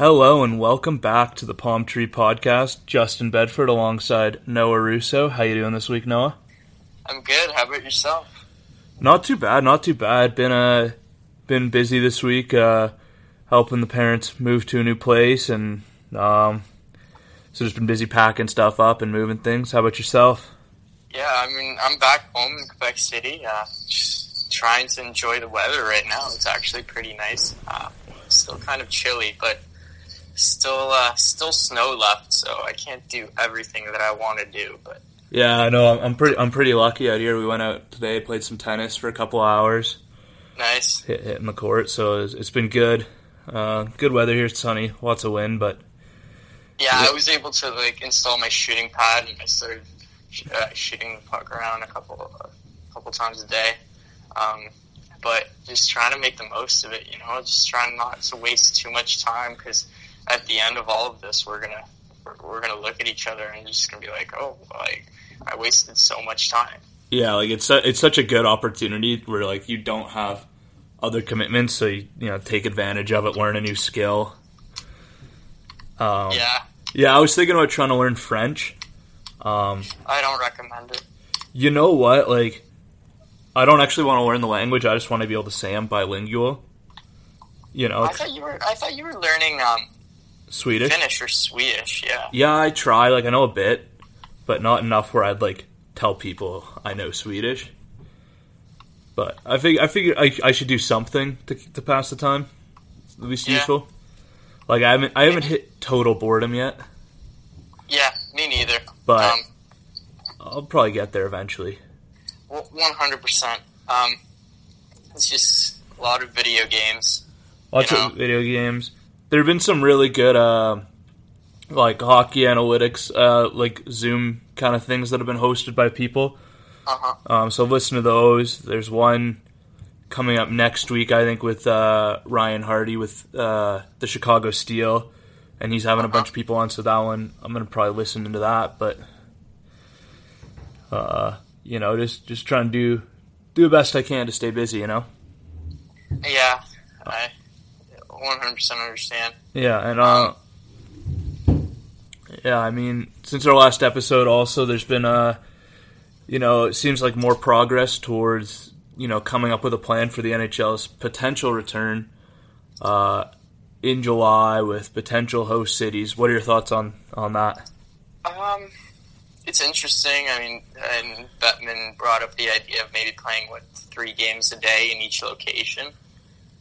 Hello and welcome back to the Palm Tree Podcast. Justin Bedford alongside Noah Russo. How you doing this week, Noah? I'm good. How about yourself? Not too bad, not too bad. Been uh been busy this week, uh, helping the parents move to a new place, and um, so just been busy packing stuff up and moving things. How about yourself? Yeah, I mean, I'm back home in Quebec City, uh, just trying to enjoy the weather right now. It's actually pretty nice. Uh, still kind of chilly, but still uh, still snow left, so I can't do everything that I want to do. But Yeah, I know. I'm- I'm pretty. I'm pretty lucky out here. We went out today, played some tennis for a couple hours, nice. hit, hitting the court. So it's, it's been good. Uh, good weather here. It's sunny, lots of wind, but Yeah, I was able to like install my shooting pad, and I started sh- uh, shooting the puck around a couple a couple times a day. Um, but just trying to make the most of it, you know, just trying not to waste too much time because at the end of all of this, we're gonna we're, we're gonna look at each other and just gonna be like, oh, like I wasted so much time. yeah, like it's su- it's such a good opportunity where like you don't have other commitments, so you you know take advantage of it, learn a new skill. Um, Yeah, Yeah, I was thinking about trying to learn French. Um, I don't recommend it. you know what? Like, I don't actually want to learn the language. I just want to be able to say I'm bilingual. You know, I thought you were I thought you were learning um, Swedish. Finnish or Swedish. Yeah. Yeah, I try. Like, I know a bit, but not enough where I'd like tell people I know Swedish. But I fig- I figure I, I should do something to to pass the time. At least Yeah. useful. Like I haven't I haven't hit total boredom yet, Yeah, me neither. but um, I'll probably get there eventually. One hundred percent. Um, it's just a lot of video games. Lots You know? of video games. There have been some really good, uh, like hockey analytics, uh, like Zoom kind of things that have been hosted by people. Uh huh. Um, so listen to those. There's one coming up next week, I think, with uh, Ryan Hardy with uh, the Chicago Steel, and he's having a bunch of people on. So that one, I'm gonna probably listen into that. But uh, you know, just just trying to do do the best I can to stay busy. You know. Yeah, I one hundred percent understand. Yeah, and uh, yeah, I mean, since our last episode, also there's been uh, you know, it seems like more progress towards you know coming up with a plan for the NHL's potential return uh, in July with potential host cities. What are your thoughts on on that? Um, it's interesting. I mean, and Bettman brought up the idea of maybe playing with three games a day in each location,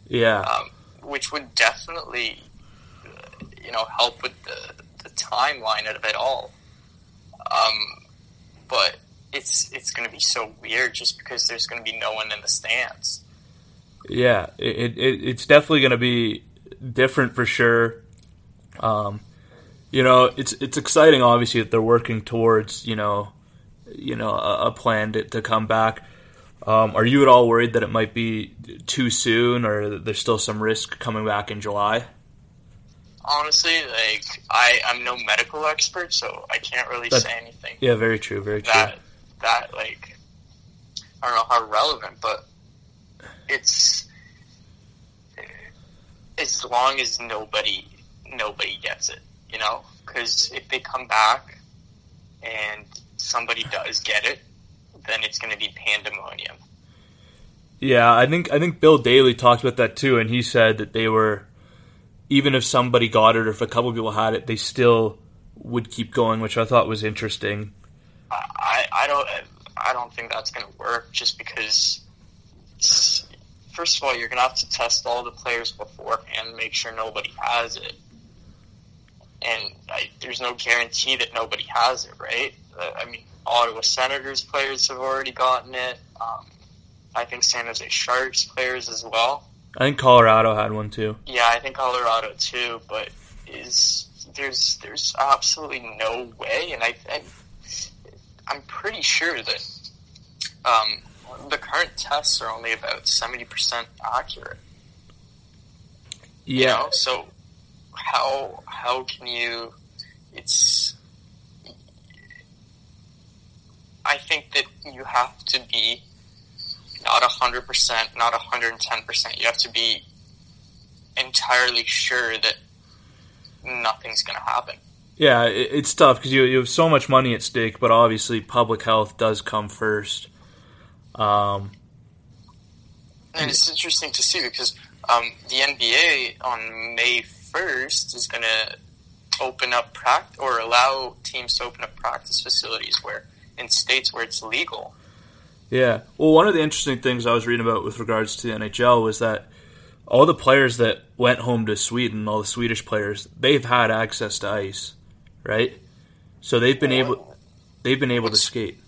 Yeah, um, which would definitely, uh, you know, help with the the timeline of it all. Um, but it's it's going to be so weird just because there's going to be no one in the stands. yeah, it, it it's definitely going to be different for sure. Um, you know, it's it's exciting, obviously, that they're working towards you know, you know, a, a plan to, to come back. Um, are you at all worried that it might be too soon, or there's still some risk coming back in July? Honestly, like I I'm no medical expert, so I can't really That- say anything. Yeah, very true, very true. that that like I don't know how relevant, but it's as long as nobody nobody gets it, you know, because if they come back and somebody does get it, then it's going to be pandemonium. Yeah, I think I think Bill Daly talked about that too, and he said that they were even if somebody got it or if a couple people had it, they still would keep going, which I thought was interesting. I I, don't I don't think that's going to work just because. First of all, you're going to have to test all the players beforehand, make sure nobody has it. and I, there's no guarantee that nobody has it, right? Uh, I mean, Ottawa Senators players have already gotten it. Um, I think San Jose Sharks players as well. I think Colorado had one too. Yeah, I think Colorado too. But is there's there's absolutely no way, and I, I I'm pretty sure that um, the current tests are only about seventy percent accurate. You Yeah, know? So how how can you it's. I think that you have to be not hundred percent, not hundred and ten percent. You have to be entirely sure that nothing's going to happen. Yeah, it, it's tough because you, you have so much money at stake, but obviously public health does come first. Um, and it's interesting to see because um, the NBA on May 1st is going to open up practice or allow teams to open up practice facilities where in states where it's legal. Yeah. Well, one of the interesting things I was reading about with regards to the NHL was that all the players that went home to Sweden, all the Swedish players, they've had access to ice, right? So they've been able they've been able to skate.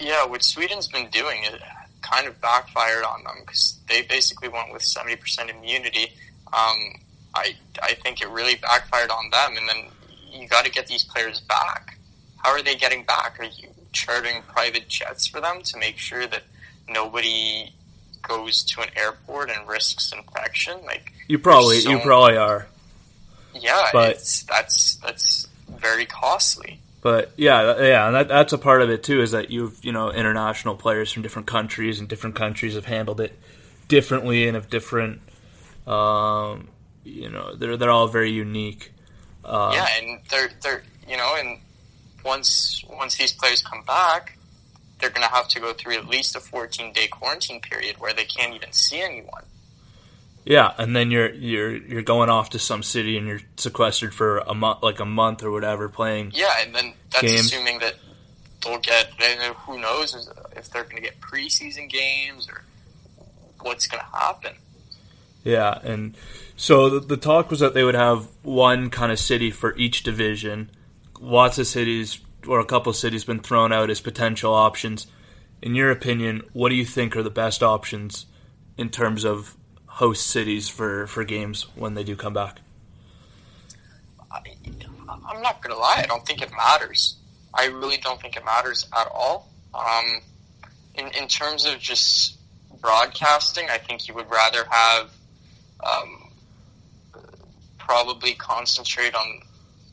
Yeah, what Sweden's been doing it kind of backfired on them because they basically went with seventy percent immunity. Um, I I think it really backfired on them, and then you got to get these players back. How are they getting back? Are you chartering private jets for them to make sure that nobody goes to an airport and risks infection? Like You probably so- you probably are. yeah, But- it's that's that's very costly. But yeah, yeah, and that, that's a part of it too. Is that you've you know international players from different countries, and different countries have handled it differently and have different. Um, you know, they're they're all very unique. Um, yeah, and they're they're you know, and once once these players come back, they're going to have to go through at least a 14 day quarantine period where they can't even see anyone. Yeah, and then you're you're you're going off to some city and you're sequestered for a month, like a month or whatever, playing. Yeah, and then that's Games. assuming that they'll get. Who knows if they're going to get preseason games or what's going to happen. Yeah, and so the, the talk was that they would have one kind of city for each division. Lots of cities, or a couple of cities, been thrown out as potential options. In your opinion, what do you think are the best options in terms of host cities for, for games when they do come back? I, I'm not going to lie. I don't think it matters. I really don't think it matters at all. Um, in in terms of just broadcasting, I think you would rather have um, probably concentrate on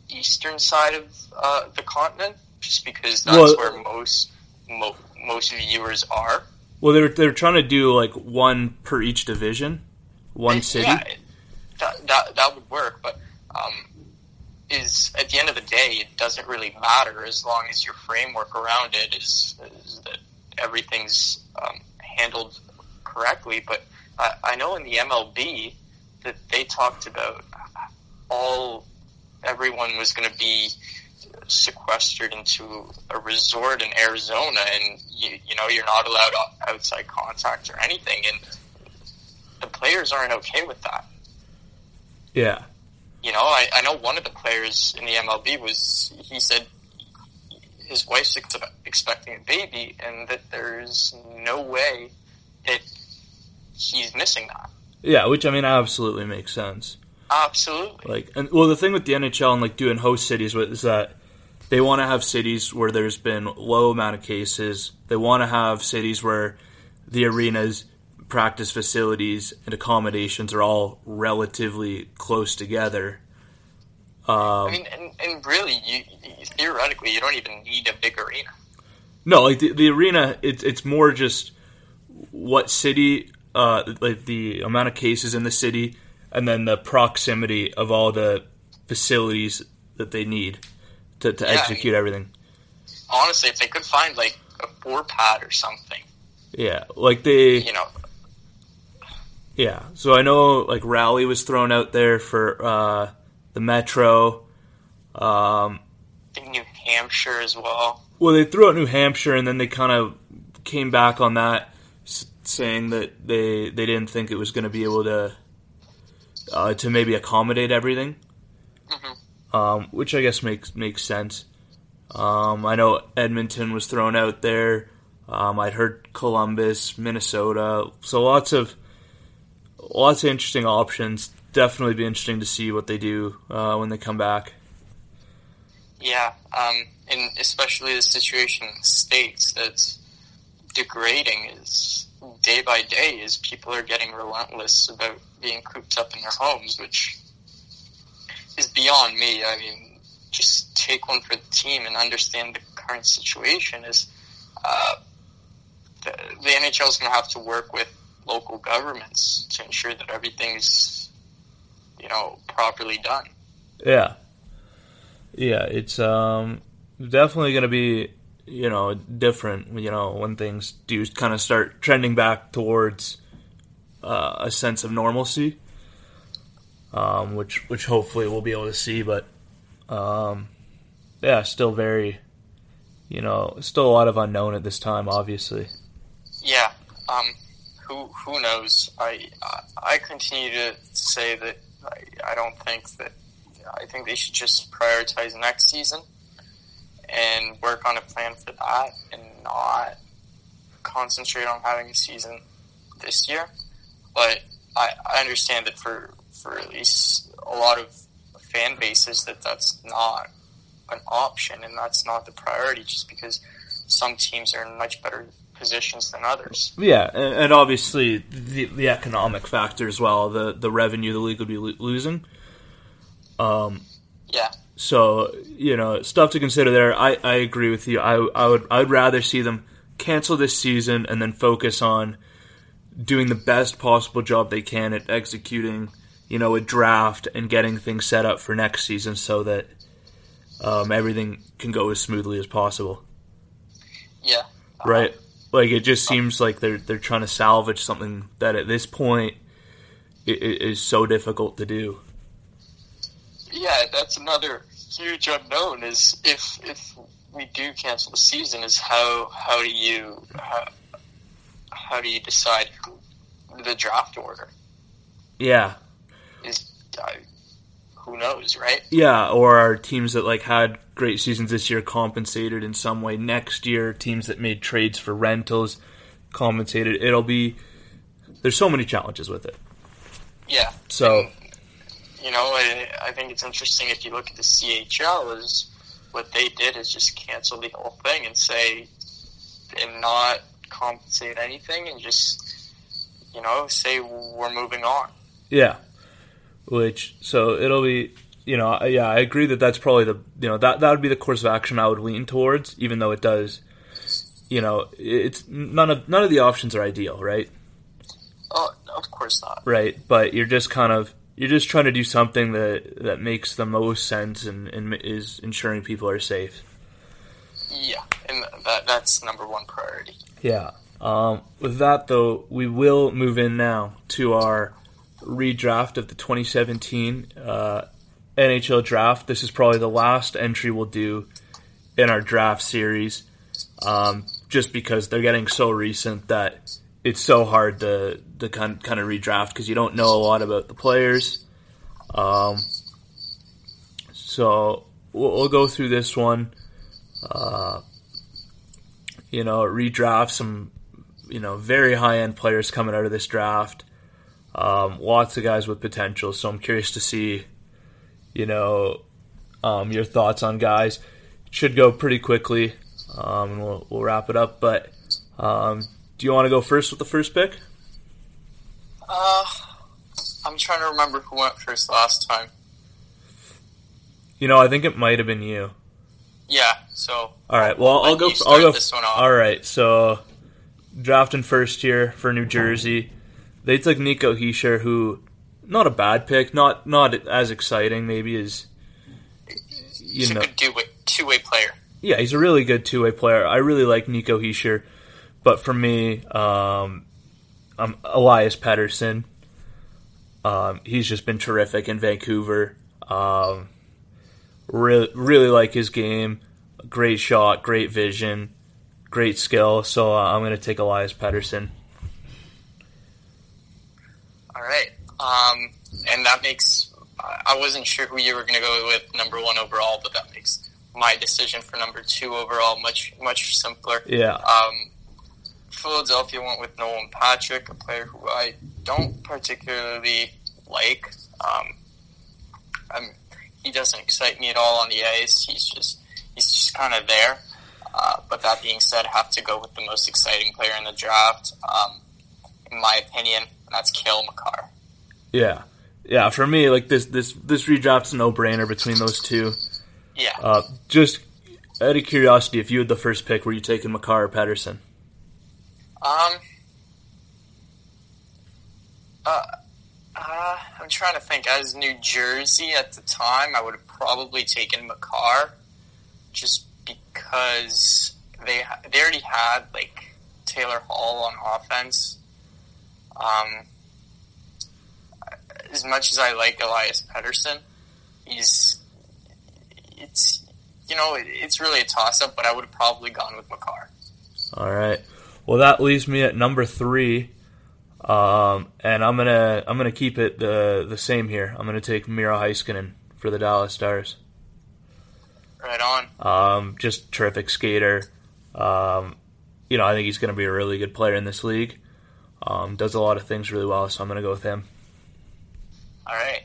eastern side of uh, the continent, just because that's Well- where most mo- most viewers are. Well, they're they're trying to do like one per each division, one And, city. Yeah, it- that, that that would work, but um, is at the end of the day, it doesn't really matter as long as your framework around it is, is that everything's um, handled correctly. But I, I know in the MLB that they talked about all everyone was going to be sequestered into a resort in Arizona, and you, you know you're not allowed outside contact or anything, and the players aren't okay with that. Yeah, You know, I, I know one of the players in the MLB was he said his wife's ex- expecting a baby, and that there's no way that he's missing that. yeah, which I mean absolutely makes sense. Absolutely. Like, and well, the thing with the NHL and like doing host cities with is that they want to have cities where there's been low amount of cases. They want to have cities where the arenas, practice facilities, and accommodations are all relatively close together. Um, I mean, and, and really, you, you theoretically, you don't even need a big arena. No, like the, the arena, it's it's more just what city, uh, like the amount of cases in the city, and then the proximity of all the facilities that they need to, to Yeah, execute everything. Honestly, if they could find like a four pad or something, Yeah, like they, you know, yeah. So I know like Raleigh was thrown out there for uh, the Metro. Um, I think New Hampshire as well. Well, they threw out New Hampshire, and then they kind of came back on that, saying that they they didn't think it was going to be able to uh, to maybe accommodate everything, Mhm. um, which I guess makes makes sense. Um, I know Edmonton was thrown out there. Um, I'd heard Columbus, Minnesota, so lots of lots of interesting options. Definitely be interesting to see what they do uh, when they come back. Yeah, um, and especially the situation in the states that's degrading is day by day as people are getting relentless about being cooped up in their homes, which is beyond me. I mean, just take one for the team and understand the current situation is uh, the, the NHL is going to have to work with local governments to ensure that everything's you know properly done. Yeah, yeah, it's um definitely going to be you know different. You know when things do kind of start trending back towards uh, a sense of normalcy, um, which which hopefully we'll be able to see. But um, yeah, still very, you know, still a lot of unknown at this time. Obviously. Yeah. Um. Who who knows? I I, continue to say that I, I don't think that I think they should just prioritize next season and work on a plan for that and not concentrate on having a season this year. But I, I understand that for for at least a lot of fan bases that that's not an option and that's not the priority just because some teams are in much better positions than others. Yeah, and, and obviously the the economic factor as well, the the revenue the league would be lo- losing. Um, Yeah. so you know stuff to consider there. I, I agree with you. I I would I would rather see them cancel this season and then focus on doing the best possible job they can at executing you know a draft and getting things set up for next season so that um, everything can go as smoothly as possible. Yeah. Right. Like it just seems like they're they're trying to salvage something that at this point i- i- is so difficult to do. Yeah, that's another huge unknown. Is if if we do cancel the season, is how how do you how, how do you decide who, the draft order? Yeah, Is I, who knows, right? yeah. Or are teams that like had great seasons this year compensated in some way next year? Teams that made trades for rentals compensated. It'll be there's so many challenges with it. Yeah. So You know, I, I think it's interesting if you look at the CHL is what they did is just cancel the whole thing and say and not compensate anything and just you know say we're moving on. Yeah. Which so it'll be you know yeah I agree that that's probably the you know that that would be the course of action I would lean towards even though it does you know it's none of none of the options are ideal right Oh, of course not. right but you're just kind of you're just trying to do something that that makes the most sense and, and is ensuring people are safe Yeah, and that that's number one priority. yeah um, with that though we will move in now to our redraft of the 2017 uh, NHL draft. This is probably the last entry we'll do in our draft series, um, just because they're getting so recent that it's so hard to to kind of redraft because you don't know a lot about the players. Um, so we'll, we'll go through this one. Uh, you know, redraft some you know very high end players coming out of this draft. Um, lots of guys with potential. So I'm curious to see, you know, um, your thoughts on guys. Should go pretty quickly, um, and we'll, we'll wrap it up. But um, do you want to go first with the first pick? Uh, I'm trying to remember who went first last time. You know, I think it might have been you. Yeah, so All right. Well, I'll go. I'll go. this one off. All right. So, drafting first here for New Jersey, they took Nico Hischier, who not a bad pick, not not as exciting maybe as you he's know. a good two-way, two-way player. Yeah, he's a really good two way player. I really like Nico Hischier, but for me, um, um, Elias Pettersson. Um, he's just been terrific in Vancouver. Um, really, really like his game. Great shot, great vision, great skill. So uh, I'm going to take Elias Pettersson. All right, um, and that makes I wasn't sure who you were going to go with number one overall, but that makes my decision for number two overall much much simpler. Yeah, Um, Philadelphia went with Nolan Patrick, a player who I don't particularly like. Um, I'm, he doesn't excite me at all on the ice. He's just he's just kind of there. Uh, but that being said, I have to go with the most exciting player in the draft, um, in my opinion, and that's Cale Makar. yeah, yeah. For me, like this, this, this redraft's a no brainer between those two. Yeah. Uh, just out of curiosity, if you had the first pick, were you taking Makar or Pettersson? Um. Uh, I'm trying to think. As New Jersey at the time, I would have probably taken Makar, just because they they already had like Taylor Hall on offense. Um, as much as I like Elias Pettersson, he's it's you know it, it's really a toss up, but I would have probably gone with Makar. All right. Well, that leaves me at number three, um, and I'm gonna I'm gonna keep it the the same here. I'm gonna take Miro Heiskanen for the Dallas Stars. Right on. Um, just terrific skater. Um, you know, I think he's going to be a really good player in this league. Um, does a lot of things really well, so I'm going to go with him. All right.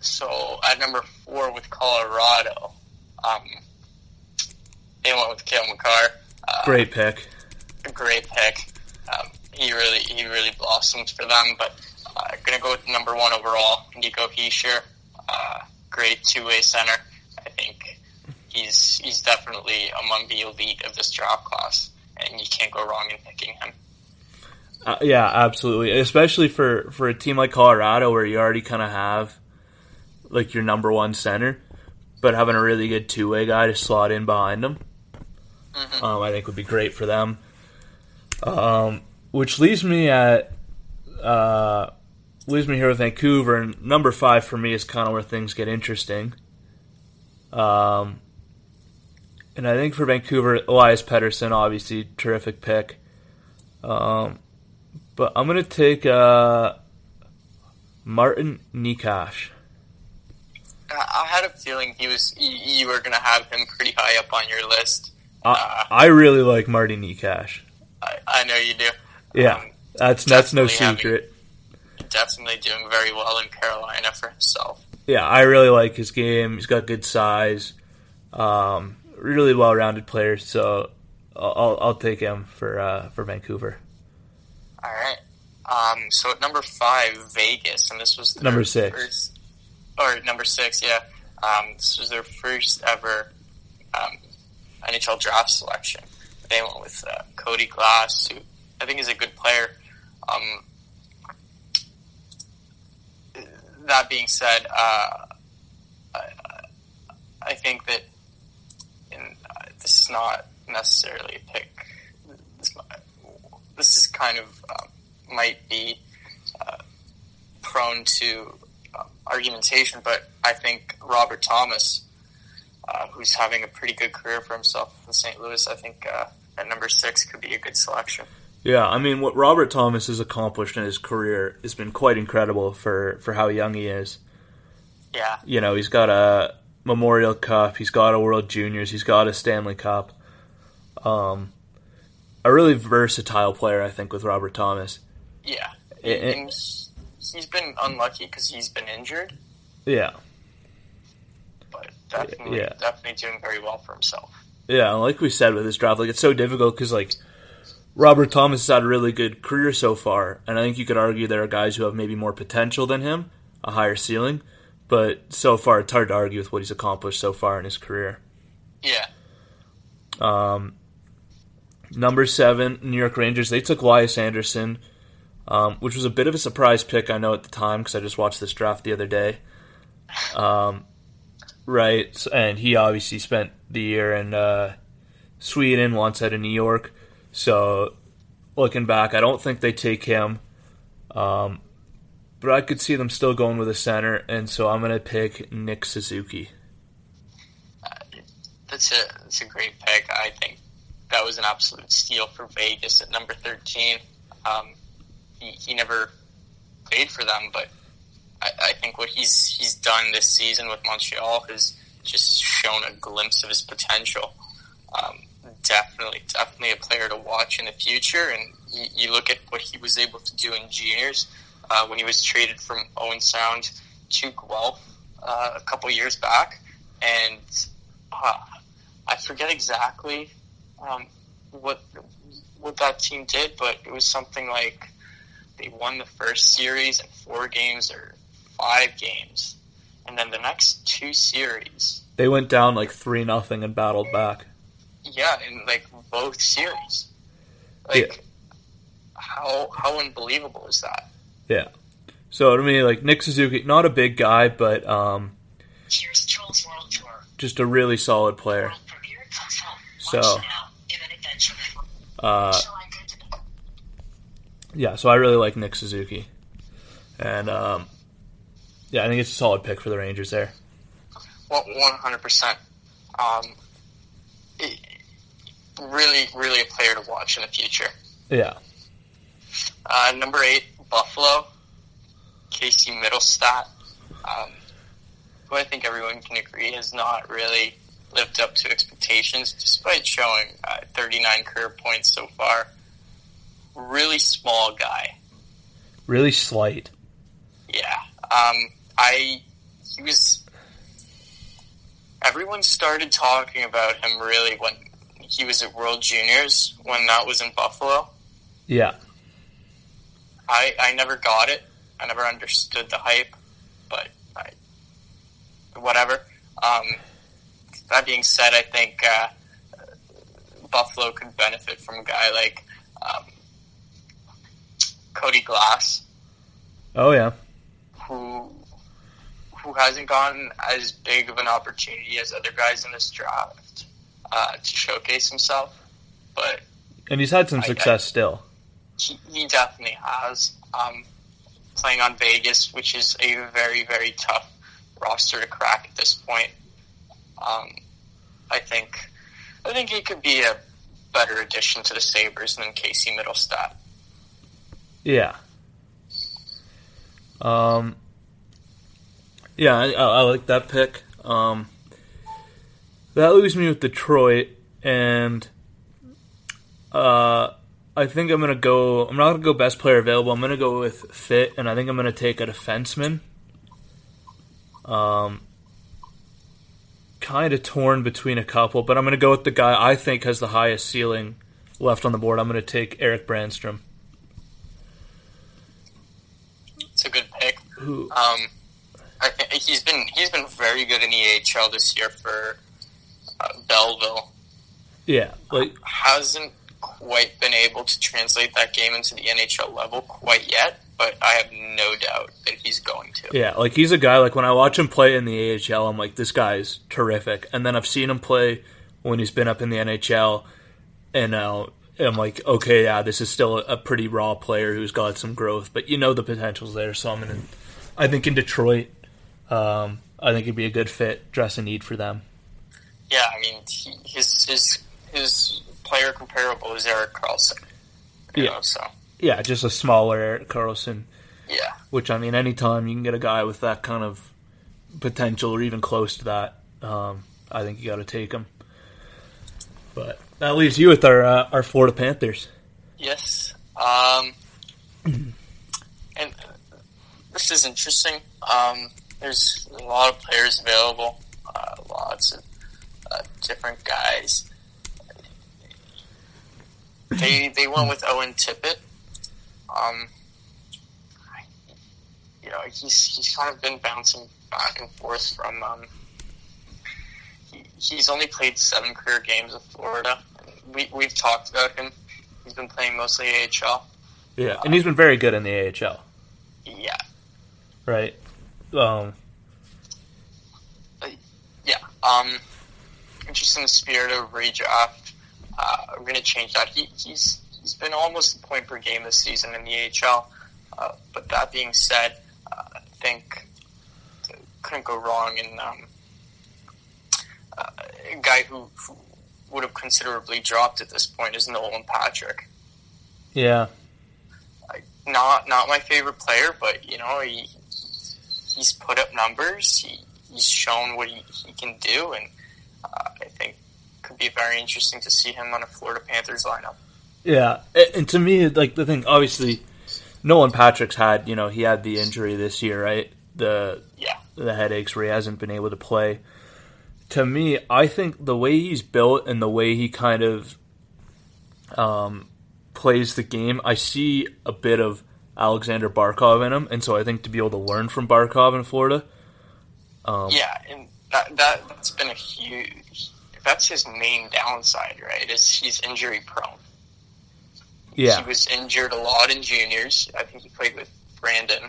So at number four with Colorado, um, they went with Cale Makar. Uh, Great pick. great pick. Um, he really he really blossomed for them. But uh, gonna go with number one overall, Nico Hischier. Uh, great two way center. I think he's he's definitely among the elite of this draft class, and you can't go wrong in picking him. Uh, yeah, absolutely. Especially for, for a team like Colorado where you already kind of have like your number one center, but having a really good two way guy to slot in behind them, um, I think would be great for them. Um, which leaves me at uh, leaves me here with Vancouver, and number five for me is kind of where things get interesting. Um, and I think for Vancouver, Elias Pettersson, obviously terrific pick. Um, but I'm gonna take uh, Martin Necas. I had a feeling he was you were gonna have him pretty high up on your list. I, I really like Marty Necas. I, I know you do. Yeah, Um, that's that's no definitely having- secret. definitely doing very well in Carolina for himself. Yeah, I really like his game. He's got good size, um, really well-rounded player. So I'll, I'll, I'll take him for uh, for Vancouver. All right. Um, so at number five, Vegas, and this was Number six. or number six, yeah. Um, this was their first ever um, NHL draft selection. They went with uh, Cody Glass, who I think he's a good player. Um, that being said, uh, I, I think that in, uh, this is not necessarily a pick. This, this is kind of um, might be uh, prone to uh, argumentation, but I think Robert Thomas, uh, who's having a pretty good career for himself in St. Louis, I think uh, at number six could be a good selection. Yeah, I mean what Robert Thomas has accomplished in his career has been quite incredible for for how young he is. Yeah, You know, he's got a Memorial Cup, he's got a World Juniors, he's got a Stanley Cup. Um, a really versatile player, I think, with Robert Thomas. yeah. Eh, eh. and he's, been unlucky because he's been injured, Yeah, but definitely, Yeah. definitely doing very well for himself. Yeah, like we said with this draft, like it's so difficult because like Robert Thomas has had a really good career so far, and I think you could argue there are guys who have maybe more potential than him, a higher ceiling, but so far it's hard to argue with what he's accomplished so far in his career. Yeah, Um, number seven, New York Rangers. They took Elias Andersson, um, which was a bit of a surprise pick. I know at the time because I just watched this draft the other day. Um, right, and he obviously spent the year in uh, Sweden, once out of New York. So, looking back, I don't think they take him. Um, but I could see them still going with a center, and so I'm going to pick Nick Suzuki. that's a that's a great pick. I think that was an absolute steal for Vegas at number thirteen. Um, he, he never played for them, but I, I think what he's he's done this season with Montreal has just shown a glimpse of his potential. Um, definitely, definitely a player to watch in the future. And you, you look at what he was able to do in juniors uh, when he was traded from Owen Sound to Guelph uh, a couple years back, and uh, I forget exactly um, what what that team did, but it was something like they won the first series in four games or five games, and then the next two series They went down like three nothing and battled back. Yeah, in like both series. Like how how unbelievable is that? Yeah. So to me, like Nick Suzuki, not a big guy, but um, Here's Charles World Tour. just a really solid player. World premiere comes home. So- Watch now. In an adventure. Uh, Shall I go to the yeah, so I really like Nick Suzuki, and um, yeah, I think it's a solid pick for the Rangers there. One hundred percent. Um, it- really, really a player to watch in the future. Yeah, Uh, number eight, Buffalo, Casey Mittelstadt, um, who I think everyone can agree has not really lived up to expectations, despite showing uh, 39 career points so far. Really small guy. really slight. Yeah. Um, I he was. Everyone started talking about him really when he was at World Juniors when that was in Buffalo. Yeah, I I never got it. I never understood the hype, but I, whatever. Um, that being said, I think uh, Buffalo could benefit from a guy like um, Cody Glass, oh yeah, who who hasn't gotten as big of an opportunity as other guys in this draft uh, to showcase himself, but and he's had some I- success still. he, he definitely has. Um, playing on Vegas, which is a very, very tough roster to crack at this point. Um, I think I think he could be a better addition to the Sabres than Casey Mittelstadt. Yeah. Um. Yeah, I, I I like that pick. Um. That leaves me with Detroit, and uh, I think I'm gonna go. I'm not gonna go best player available. I'm gonna go with fit, and I think I'm gonna take a defenseman. Um. Kind of torn between a couple, but I'm gonna go with the guy I think has the highest ceiling left on the board. I'm gonna take Erik Brannstrom. It's a good pick. Who? Um, I think he's been he's been very good in the AHL this year for Belleville. Yeah, like Hasn't quite been able to translate that game into the NHL level quite yet, but I have no doubt that he's going to. yeah, like he's a guy. Like when I watch him play in the AHL, I'm like, this guy's terrific. And then I've seen him play when he's been up in the NHL, and now I'm like, okay, yeah, this is still a, pretty raw player who's got some growth, but you know the potential's there. So I'm gonna, I think in Detroit, um, I think it'd be a good fit, dress a need for them. Yeah, I mean, he, his his his player comparable is Erik Karlsson. Yeah. know, so Yeah, just a smaller Erik Karlsson. yeah, Which I mean, anytime you can get a guy with that kind of potential or even close to that, um, I think you got to take him. But that leaves you with our uh, our Florida Panthers. yes. Um, and this is interesting. Um, there's a lot of players available, uh, lots of uh, different guys. They they went with Owen Tippett. Um, you know, he's he's kind of been bouncing back and forth from. Um, he, he's only played seven career games with Florida. We we've talked about him. He's been playing mostly AHL. Yeah, and he's been very good in the AHL, Yeah, right? Um, yeah. Um, just in the spirit of redraft, uh, I'm going to change that. He, he's he's been almost a point per game this season in the AHL. Uh, but that being said, uh, I think couldn't go wrong in um, uh, a guy who, who would have considerably dropped at this point is Nolan Patrick. yeah, Not not my favorite player, but you know he he's put up numbers. He, he's shown what he, he can do, and uh, I think could be very interesting to see him on a Florida Panthers lineup. yeah. And to me, like the thing, obviously, Nolan Patrick's had, you know, he had the injury this year, right? The Yeah, the headaches where he hasn't been able to play. To me, I think the way he's built and the way he kind of um, plays the game, I see a bit of Alexander Barkov in him, and so I think to be able to learn from Barkov in Florida, um, yeah, and that that that's been a huge. That's his main downside, right? Is he's injury prone. Yeah, He was injured a lot in juniors. I think he played with Brandon.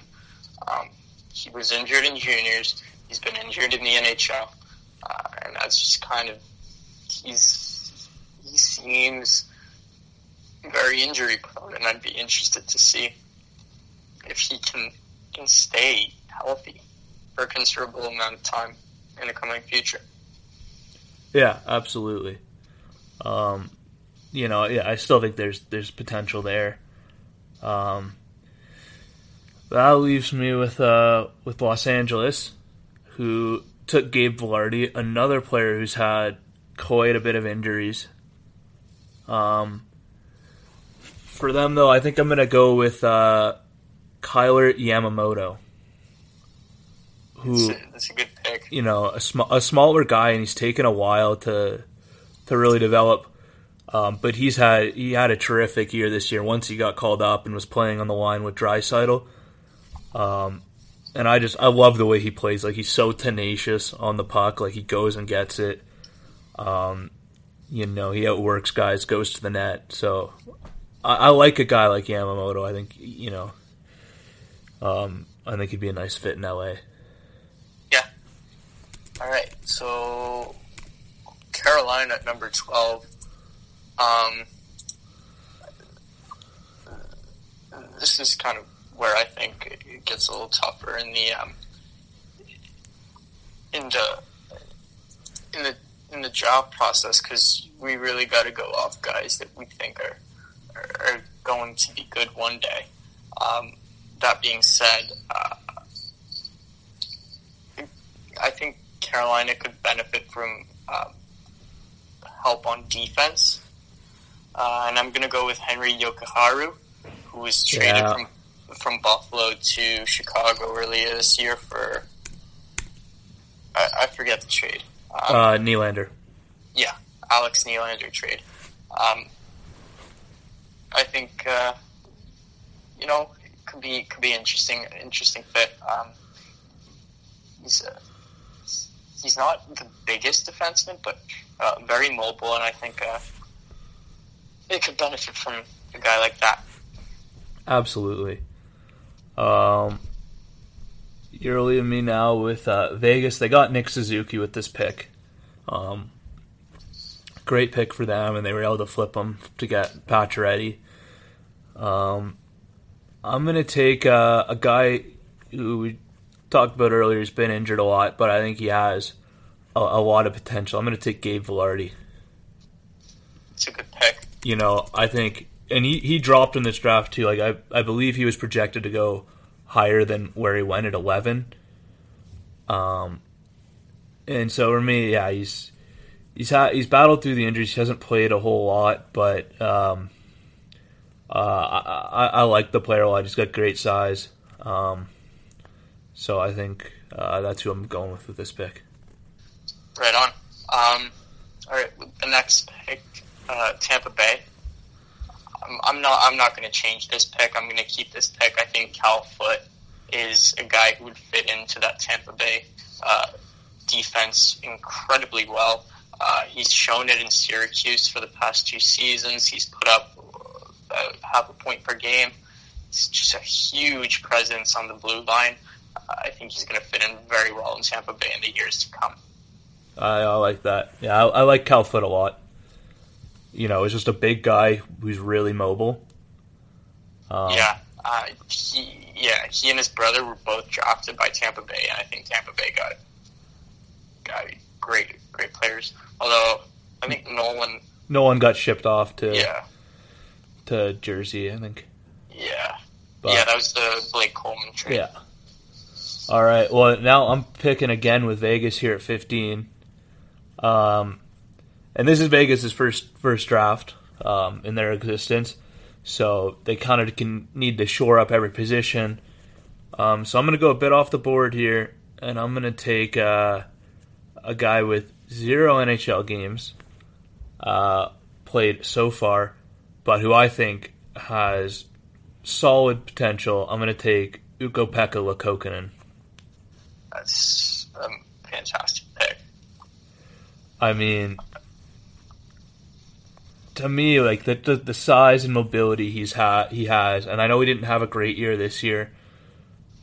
Um, he was injured in juniors. He's been injured in the NHL, uh, and that's just kind of he's he seems very injury prone, and I'd be interested to see if he can can stay healthy for a considerable amount of time in the coming future. yeah, absolutely. Um, you know, yeah, I still think there's there's potential there. Um, that leaves me with uh with Los Angeles, who took Gabe Vilardi, another player who's had quite a bit of injuries. Um, for them though, I think I'm gonna go with uh, Kailer Yamamoto, who a, a good pick. you know a, sm- a smaller guy, and he's taken a while to to really develop. Um, but he's had he had a terrific year this year. Once he got called up and was playing on the line with Draisaitl, um, and I just I love the way he plays. Like he's so tenacious on the puck. Like he goes and gets it. Um, you know he outworks guys, goes to the net. So I, I like a guy like Yamamoto. I think you know. Um, I think he'd be a nice fit in LA. All right, so Carolina at number twelve. Um, this is kind of where I think it gets a little tougher in the um, in the in the in the job process because we really got to go off guys that we think are, are going to be good one day. Um, that being said, uh, I think Carolina could benefit from um, help on defense. Uh, and I'm going to go with Henri Jokiharju, who was traded Yeah. from from Buffalo to Chicago earlier this year for I, I forget the trade. Um, Uh, Nylander. yeah, Alex Nylander trade. Um, I think uh, you know it could be could be interesting interesting fit. Um, he's uh, he's not the biggest defenseman, but uh, very mobile, and I think uh, it could benefit from a guy like that. Absolutely. Um, you're leaving me now with uh, Vegas. They got Nick Suzuki with this pick. Um, great pick for them, and they were able to flip him to get Pacioretty. Um, I'm going to take uh, a guy who talked about earlier. He's been injured a lot, but I think he has a, a lot of potential. I'm going to take Gabe Vilardi It's a good pick. you know, I think, and he, he dropped in this draft too. Like I, I believe he was projected to go higher than where he went at eleven. Um, and so for me, yeah, he's he's ha- he's battled through the injuries. He hasn't played a whole lot, but um, uh, I, I, I like the player a lot. He's got great size. Um, so I think uh, that's who I'm going with with this pick. Right on. Um, all right, the next pick, uh, Tampa Bay. I'm, I'm not. I'm not going to change this pick. I'm going to keep this pick. I think Cal Foote is a guy who would fit into that Tampa Bay uh, defense incredibly well. Uh, he's shown it in Syracuse for the past two seasons. He's put up half a point per game. He's just a huge presence on the blue line. I think he's going to fit in very well in Tampa Bay in the years to come. I, I like that. Yeah, I, I like Cal Foote a lot. You know, he's just a big guy who's really mobile. Um, Yeah, uh, he yeah he and his brother were both drafted by Tampa Bay, and I think Tampa Bay got got great great players. Although I think Nolan, No one got shipped off to yeah, to Jersey, I think. yeah, But, yeah, that was the Blake Coleman trade. Yeah. All right. Well, now I'm picking again with Vegas here at 15. Um, and this is Vegas' first first draft um, in their existence, so they kind of can need to shore up every position. Um, so I'm going to go a bit off the board here, and I'm going to take uh, a guy with zero NHL games uh, played so far, but who I think has solid potential. I'm going to take Ukko-Pekka Luukkonen. That's a fantastic pick. I mean, to me, like the, the the size and mobility he's had, he has, and I know he didn't have a great year this year.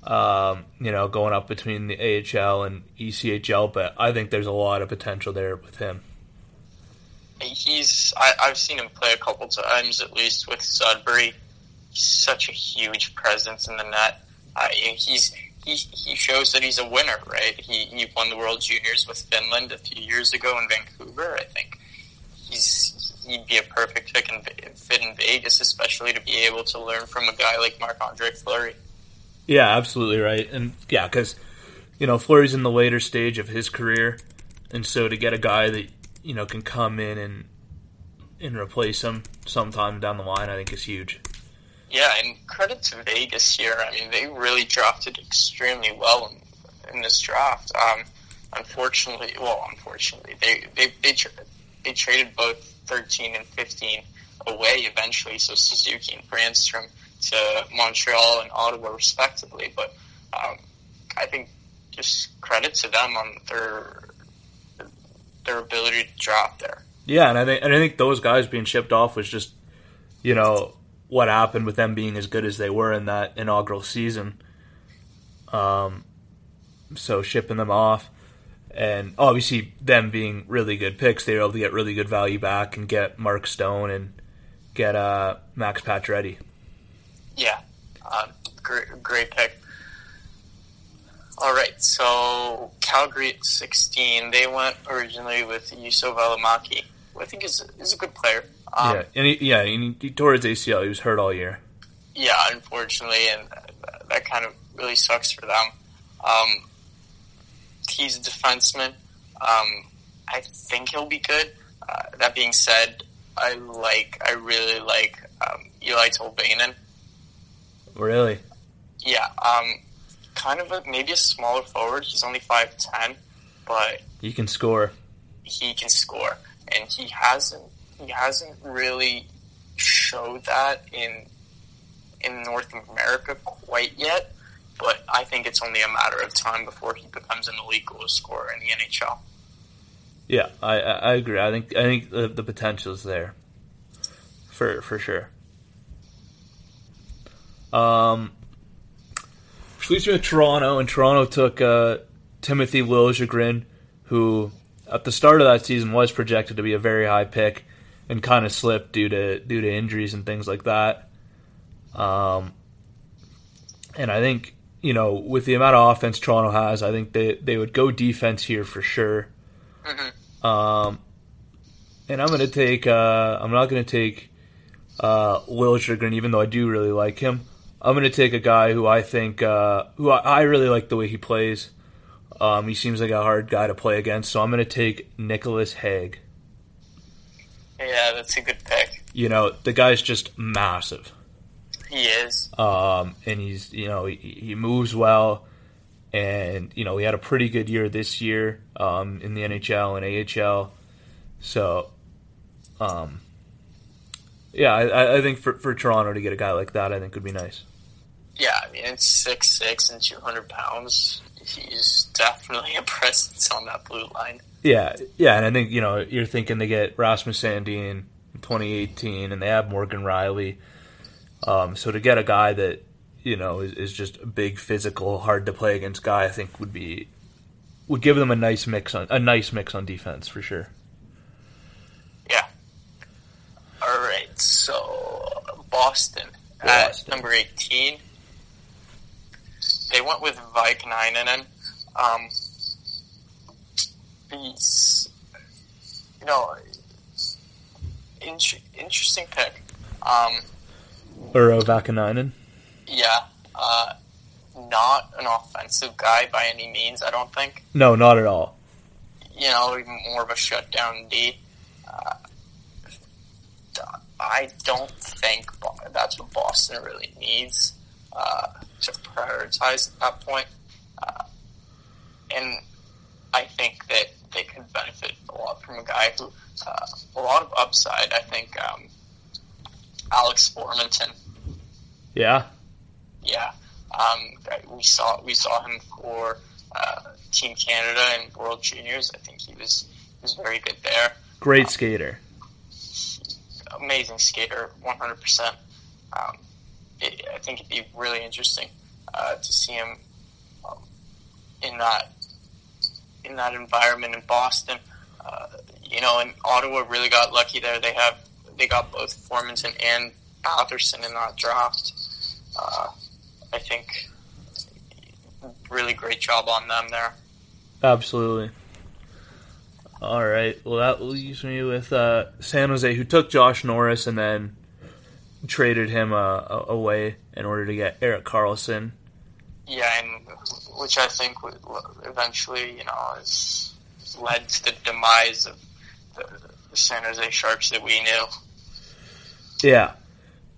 Um, you know, going up between the AHL and ECHL, but I think there's a lot of potential there with him. He's I, I've seen him play a couple times at least with Sudbury. He's such a huge presence in the net. Uh, he's he he shows that he's a winner, right? He he won the World Juniors with Finland a few years ago in Vancouver. I think he's he'd be a perfect fit in, fit in Vegas, especially to be able to learn from a guy like Marc Andre Fleury. Yeah, absolutely right, and yeah, because you know Fleury's in the later stage of his career, and so to get a guy that you know can come in and and replace him sometime down the line, I think is huge. Yeah, and credit to Vegas here. I mean, they really drafted extremely well in, in this draft. Um, unfortunately, well, unfortunately, they they they, tra- they traded both 13 and 15 away eventually, so Suzuki and Brannstrom to Montreal and Ottawa respectively. But um, I think just credit to them on their their ability to draft there. Yeah, and I think and I think those guys being shipped off was just you know what happened with them being as good as they were in that inaugural season. Um, so shipping them off, and obviously them being really good picks, they were able to get really good value back and get Mark Stone and get uh, Max Pacioretty. Yeah, uh, great, great pick. All right, so Calgary at 16, they went originally with Juuso Valimaki, who I think is, is a good player. Um, yeah, and he, yeah, and he tore his ACL. He was hurt all year. Yeah, unfortunately, and that kind of really sucks for them. Um, he's a defenseman. Um, I think he'll be good. Uh, that being said, I like, I really like um, Eeli Tolvanen. Really? Yeah, um, kind of a maybe a smaller forward. He's only five ten, but he can score. He can score, and he hasn't he hasn't really showed that in in North America quite yet. But I think it's only a matter of time before he becomes an elite goal scorer in the NHL. Yeah, I I agree. I think I think the, the potential is there, for for sure. Um, which leads me to Toronto, and Toronto took uh, Timothy Liljegren, who at the start of that season was projected to be a very high pick, and kind of slipped due to due to injuries and things like that. Um, and I think you know with the amount of offense Toronto has, I think they they would go defense here for sure. Mm-hmm. Um, and I'm gonna take. Uh, I'm not gonna take uh, Liljegren, even though I do really like him. I'm gonna take a guy who I think uh, who I, I really like the way he plays. Um, he seems like a hard guy to play against, so I'm gonna take Nicolas Hague. Yeah, that's a good pick. You know, the guy's just massive. He is. Um, and he's you know he, he moves well, and you know he had a pretty good year this year um, in the NHL and AHL. So, um, yeah, I, I think for for Toronto to get a guy like that, I think would be nice. Yeah, I mean it's six six and two hundred pounds. He's definitely a presence on that blue line. Yeah, yeah, and I think you know you're thinking they get Rasmus Sandin in 2018, and they have Morgan Rielly. Um, so to get a guy that you know is, is just a big, physical, hard to play against guy, I think would be would give them a nice mix on a nice mix on defense for sure. Yeah. All right, so Boston, at number eighteen. They went with Vaakanainen. Um, he's, you know, in- interesting pick. Um, Urho Vaakanainen. yeah, uh, not an offensive guy by any means. I don't think. No, not at all. You know, more of a shutdown D. Uh, I don't think that's what Boston really needs uh, to prioritize at that point. Uh, and I think that they could benefit a lot from a guy who uh, a lot of upside. I think um, Alex Formenton. Yeah, Yeah, um, we saw we saw him for uh, Team Canada and World Juniors. I think he was is very good there. Great skater. Amazing skater, 100%. Um, it, I think it'd be really interesting uh, to see him um, in that in that environment in Boston. Uh, you know, and Ottawa really got lucky there. They have they got both Formenton and Batherson in that draft. Uh, I think really great job on them there. Absolutely. All right. Well, that leaves me with uh, San Jose, who took Josh Norris and then traded him uh, away in order to get Erik Karlsson. Yeah, and which I think eventually, you know, has led to the demise of the, the San Jose Sharks that we knew. Yeah.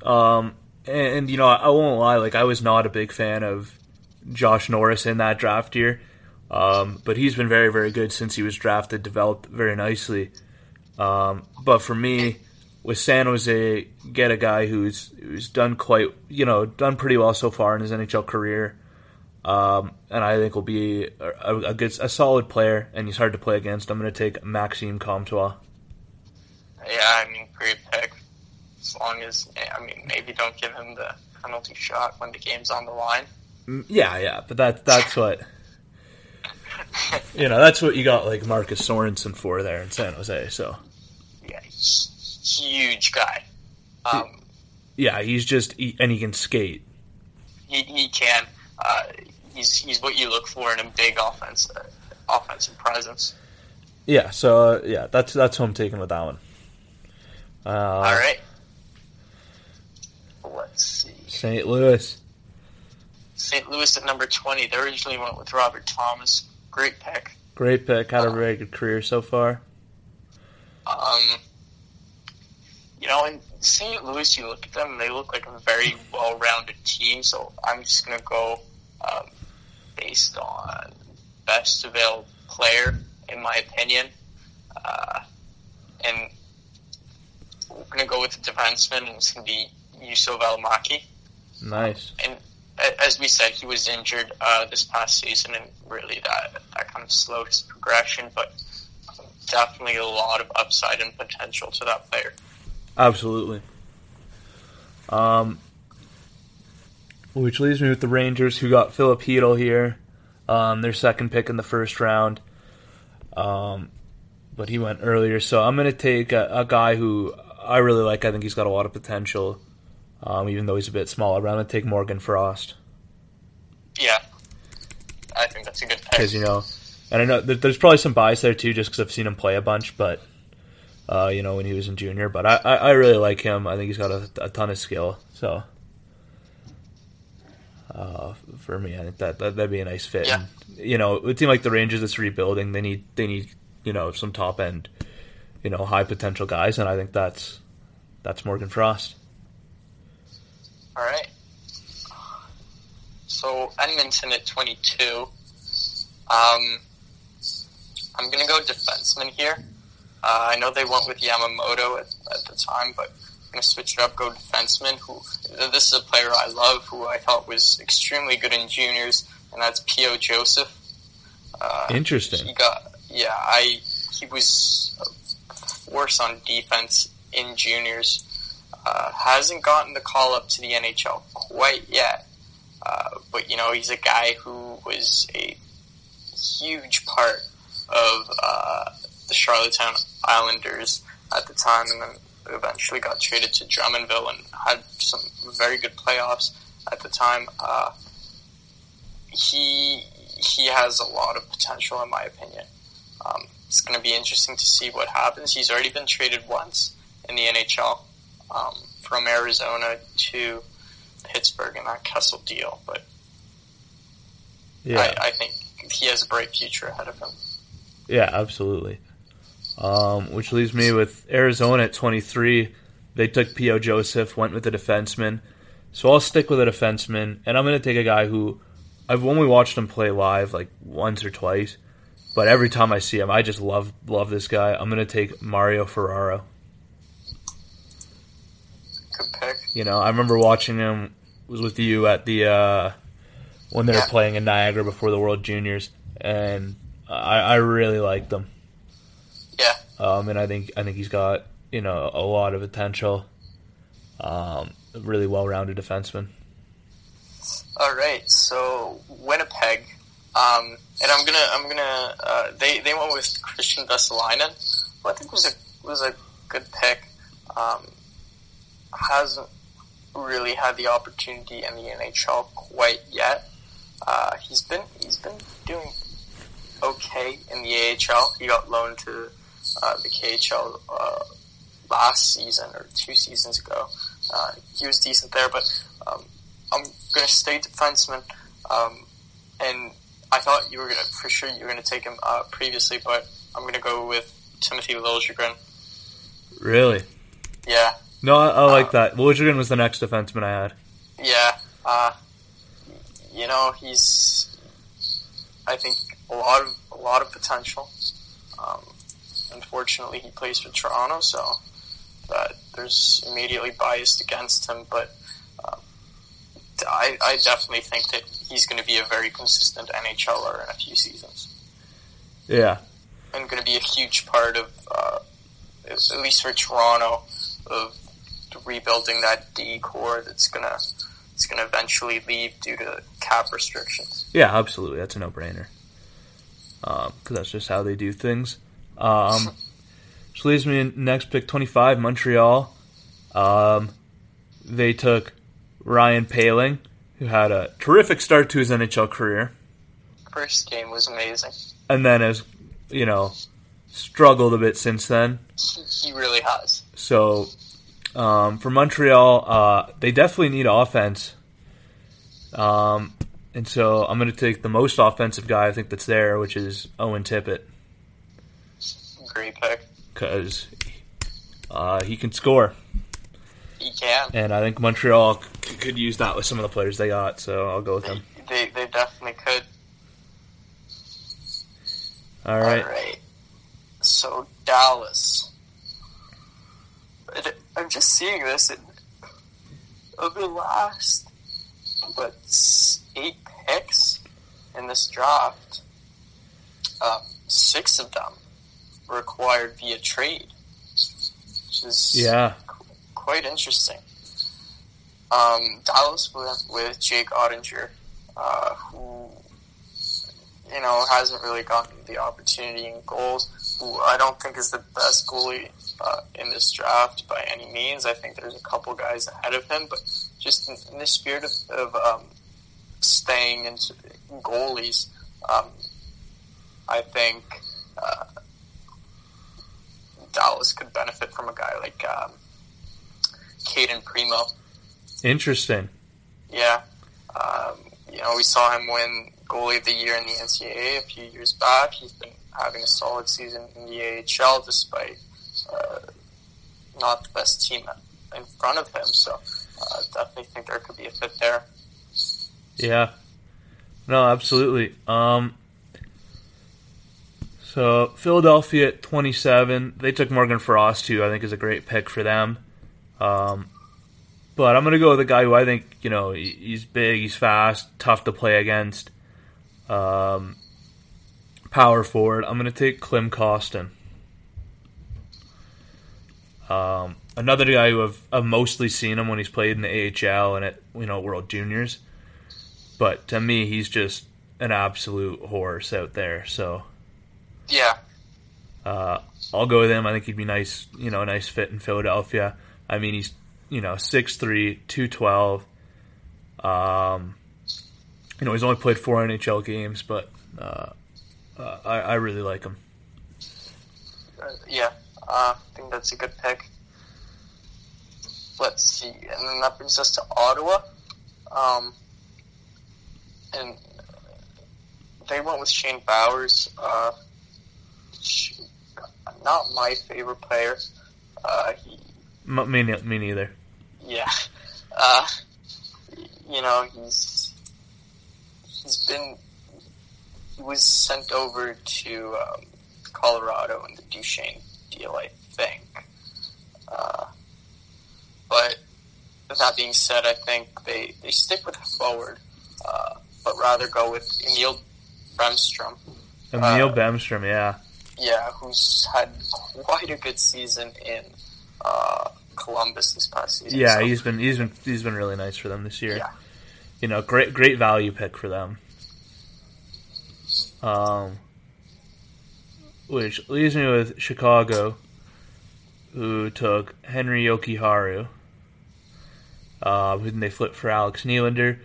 Um, and, and, you know, I, I won't lie, like, I was not a big fan of Josh Norris in that draft year. Um, but he's been very, very good since he was drafted, developed very nicely. Um, but for me, with San Jose, get a guy who's who's done quite, you know, done pretty well so far in his NHL career, um, and I think will be a, a, good, a solid player, and he's hard to play against. I'm going to take Maxime Comtois. Yeah, I mean, great pick. As long as, I mean, maybe don't give him the penalty shot when the game's on the line. Mm, yeah, yeah, but that that's what you know. That's what you got like Marcus Sorensen for there in San Jose. So yeah, huge guy. Um, yeah, he's just he, and he can skate. He he can. Uh, he's he's what you look for in a big offense uh, offensive presence. Yeah, so uh, yeah, that's that's who I'm taking with that one. Uh, All right. Let's see. St. Louis. St. Louis at number 20. They originally went with Robert Thomas. Great pick. Great pick. Had a very good career so far. Um, you know, in St. Louis, you look at them, they look like a very well rounded team. So I'm just going to go um, based on best available player, in my opinion. Uh, and we're going to go with the defenseman, and it's going to be Juuso Valimaki. Nice. And as we said, he was injured uh, this past season, and really that that kind of slowed his progression. But definitely a lot of upside and potential to that player. Absolutely. Um, which leaves me with the Rangers, who got Filip Chytil here, um, their second pick in the first round. Um, but he went earlier, so I'm going to take a, a, guy who I really like. I think he's got a lot of potential, um, even though he's a bit smaller. But I'm going to take Morgan Frost. Yeah, I think that's a good pick. Because you know, and I know there's probably some bias there too, just because I've seen him play a bunch. But uh, you know, when he was in junior, but I, I, I really like him. I think he's got a, a ton of skill. So uh, for me, I think that, that that'd be a nice fit. Yeah. And, you know, a team like the Rangers that's rebuilding, they need they need you know some top end, you know, high potential guys, and I think that's that's Morgan Frost. All right. So Edmonton at 22. Um, I'm gonna go defenseman here. Uh, I know they went with Yamamoto at, at the time, but I'm gonna switch it up. Go defenseman. Who this is a player I love, who I thought was extremely good in juniors, and that's P.O. Joseph. Uh, Interesting. He got yeah. I he was a force on defense in juniors. Uh, hasn't gotten the call up to the NHL quite yet, uh, but you know he's a guy who was a huge part of uh, the Charlottetown Islanders at the time, and then eventually got traded to Drummondville and had some very good playoffs at the time. Uh, he he has a lot of potential, in my opinion. Um, it's going to be interesting to see what happens. He's already been traded once in the NHL um, from Arizona to Pittsburgh in that Kessel deal, but Yeah, I, I think he has a bright future ahead of him. yeah, absolutely. Um, which leaves me with Arizona at 23. They took P.O. Joseph, went with a defenseman. So I'll stick with a defenseman, and I'm going to take a guy who I've only watched him play live like once or twice, but every time I see him, I just love love this guy. I'm going to take Mario Ferraro. Good pick. You know, I remember watching him was with you at the uh, when they were Yeah. playing in Niagara before the World Juniors, and I, I really liked them. Um, and I think I think he's got you know a lot of potential. Um, really well-rounded defenseman. All right, so Winnipeg, um, and I'm gonna I'm gonna uh, they they went with Kristian Vesalainen, who I think was a was a good pick. Um, hasn't really had the opportunity in the NHL quite yet. Uh, he's been he's been doing okay in the AHL. He got loaned to uh, the KHL uh, last season or two seasons ago. Uh, he was decent there, but um, I'm going to stay defenseman. Um, and I thought you were going to, for sure, you were going to take him uh, previously, but I'm going to go with Timothy Liljegren. Really? Yeah, No, I, I like Uh, that. Liljegren was the next defenseman I had. yeah. Uh, you know, he's, I think, a lot of a lot of potential. Um, unfortunately, he plays for Toronto, so that there's immediately biased against him. But um, I, I definitely think that he's going to be a very consistent NHLer in a few seasons, Yeah, and going to be a huge part of, uh, at least for Toronto, of rebuilding that D core that's gonna it's gonna eventually leave due to cap restrictions. yeah, absolutely. That's a no-brainer. Because that's just how they do things. Um, which leaves me in next pick, twenty-five, Montreal. Um, they took Ryan Poehling, who had a terrific start to his NHL career. First game was amazing. and then has you know struggled a bit since then. He, he really has. So um, for Montreal, uh, they definitely need offense, um, and so I'm going to take the most offensive guy I think that's there, which is Owen Tippett, Great pick. because uh, he can score, He can. and I think Montreal c- could use that with some of the players they got. So I'll go with They, him. they, they definitely could. All right. All right. So Dallas. I'm just seeing this in of the last, but eight picks in this draft. Um, six of them were acquired via trade, which is Yeah. quite interesting. Um, Dallas went with Jake Oettinger, uh, who you know hasn't really gotten the opportunity in goals. Who I don't think is the best goalie uh, in this draft by any means. I think there's a couple guys ahead of him, but just in, in the spirit of, of um, staying in goalies, um, I think uh, Dallas could benefit from a guy like um, Cayden Primeau. Interesting. Yeah. Um, you know, we saw him win goalie of the year in the NCAA a few years back. He's been having a solid season in the AHL despite uh, not the best team in front of him. So uh, definitely think there could be a fit there. Yeah. No, absolutely. Um, so Philadelphia at 27, they took Morgan Frost, who I think is a great pick for them. Um, but I'm going to go with a guy who I think, you know, he's big, he's fast, tough to play against. Um, power forward. I'm going to take Klim Kostin. Um, another guy who I've, I've mostly seen him when he's played in the AHL and at, you know, World Juniors but to me, he's just an absolute horse out there. So Yeah. uh, I'll go with him. I think he'd be nice, you know, a nice fit in Philadelphia. I mean, he's you know 6'3", 212. Um, you know, he's only played four NHL games, but uh, uh, I, I really like him. Uh, yeah. Uh, I think that's a good pick. Let's see. And then that brings us to Ottawa. Um, and they went with Shane Bowers. Not my favorite player. Uh, he, M- me, me neither. yeah. Uh, you know, he's he's been he was sent over to um, Colorado in the Duchesne deal, I think. Uh, but that being said, I think they, they stick with forward, uh, but rather go with Emil Bemstrom. Emil Uh, Bemstrom, yeah, yeah, who's had quite a good season in uh, Columbus this past season. Yeah, so, he's been he's been he's been really nice for them this year. yeah, You know, great great value pick for them. Um, which leaves me with Chicago, who took Henri Jokiharju. Uh, who they flipped for Alex Nylander.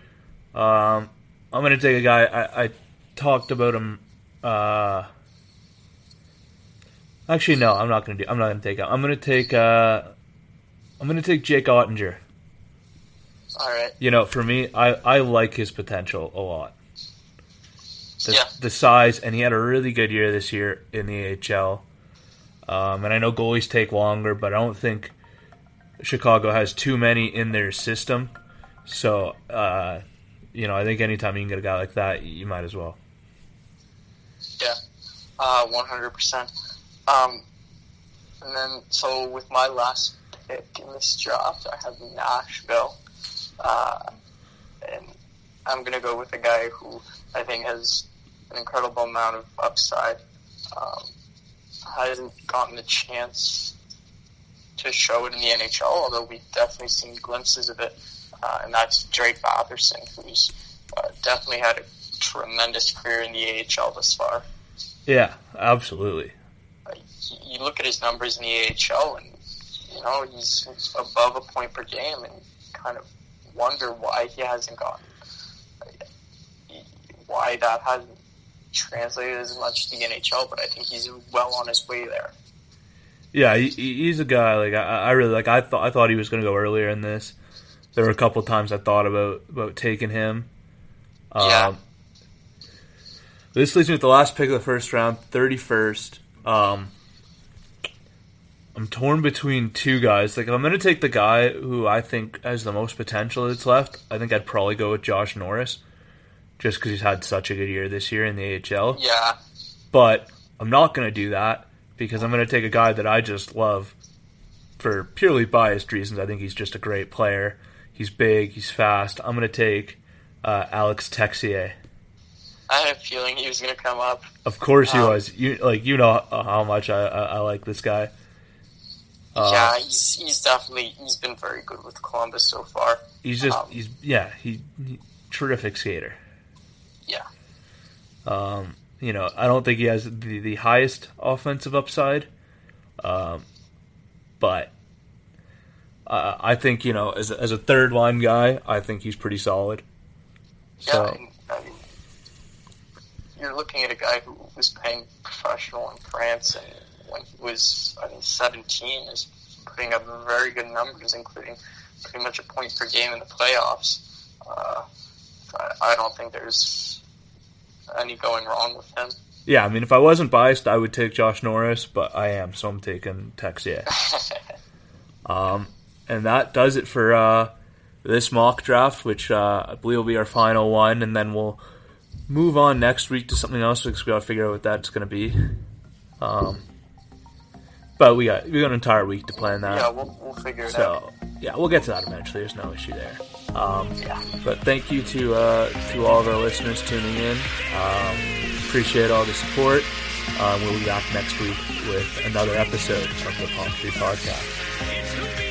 Um, I'm gonna take a guy. I, I talked about him. Uh, actually, no, I'm not gonna do. I'm not gonna take. I'm gonna take. Uh, I'm gonna take Jake Oettinger. all right. You know, for me, I, I like his potential a lot. The, Yeah. the size, and he had a really good year this year in the AHL. Um, and I know goalies take longer, but I don't think Chicago has too many in their system. So, uh, you know, I think anytime you can get a guy like that, you might as well. Yeah, uh, one hundred percent. Um, and then so with my last pick in this draft, I have Nashville, uh, and I'm gonna go with a guy who I think has an incredible amount of upside. Um, hasn't gotten the chance to show it in the NHL, although we've definitely seen glimpses of it, uh, and that's Drake Batherson, who's uh, definitely had a tremendous career in the AHL thus far. Yeah, absolutely. You- look at his numbers in the AHL, and you know he's above a point per game, and kind of wonder why he hasn't gotten why that hasn't translated as much to the NHL. But I think he's well on his way there. Yeah, he, he- he's a guy like I, I really like. I thought I thought he was going to go earlier in this. There were a couple times I thought about about taking him. Yeah. Um, this leaves me with the last pick of the first round, thirty first. Um, I'm torn between two guys. Like if I'm going to take the guy who I think has the most potential that's left, I think I'd probably go with Josh Norris, just because he's had such a good year this year in the AHL Yeah, but I'm not going to do that because I'm going to take a guy that I just love for purely biased reasons. I think he's just a great player. He's big, he's fast. I'm going to take uh, Alex Texier. I had a feeling he was going to come up. Of course he Um, was. You like you know how much I, I, I like this guy. Uh, yeah, he's he's definitely he's been very good with Columbus so far. He's just um, he's yeah he, he terrific skater. Yeah, Um, you know, I don't think he has the, the highest offensive upside, um, but uh, I think you know, as a, as a third line guy, I think he's pretty solid. yeah. So I mean, you're looking at a guy who was playing professional in France, and when he was, I think, 17, is putting up very good numbers, including pretty much a point per game in the playoffs. Uh, I, I don't think there's any going wrong with him. yeah, I mean, if I wasn't biased, I would take Josh Norris, but I am, so I'm taking Texier. Um, and that does it for uh, this mock draft, which uh, I believe will be our final one, and then we'll move on next week to something else because we got to figure out what that's going to be. Um, but we got we got an entire week to plan that. yeah, we'll, we'll figure it out. So yeah, we'll get to that eventually. There's no issue there. Um, Yeah. but thank you to uh, to all of our listeners tuning in. Um, appreciate all the support. Um, we'll be back next week with another episode of the Palm Tree Podcast.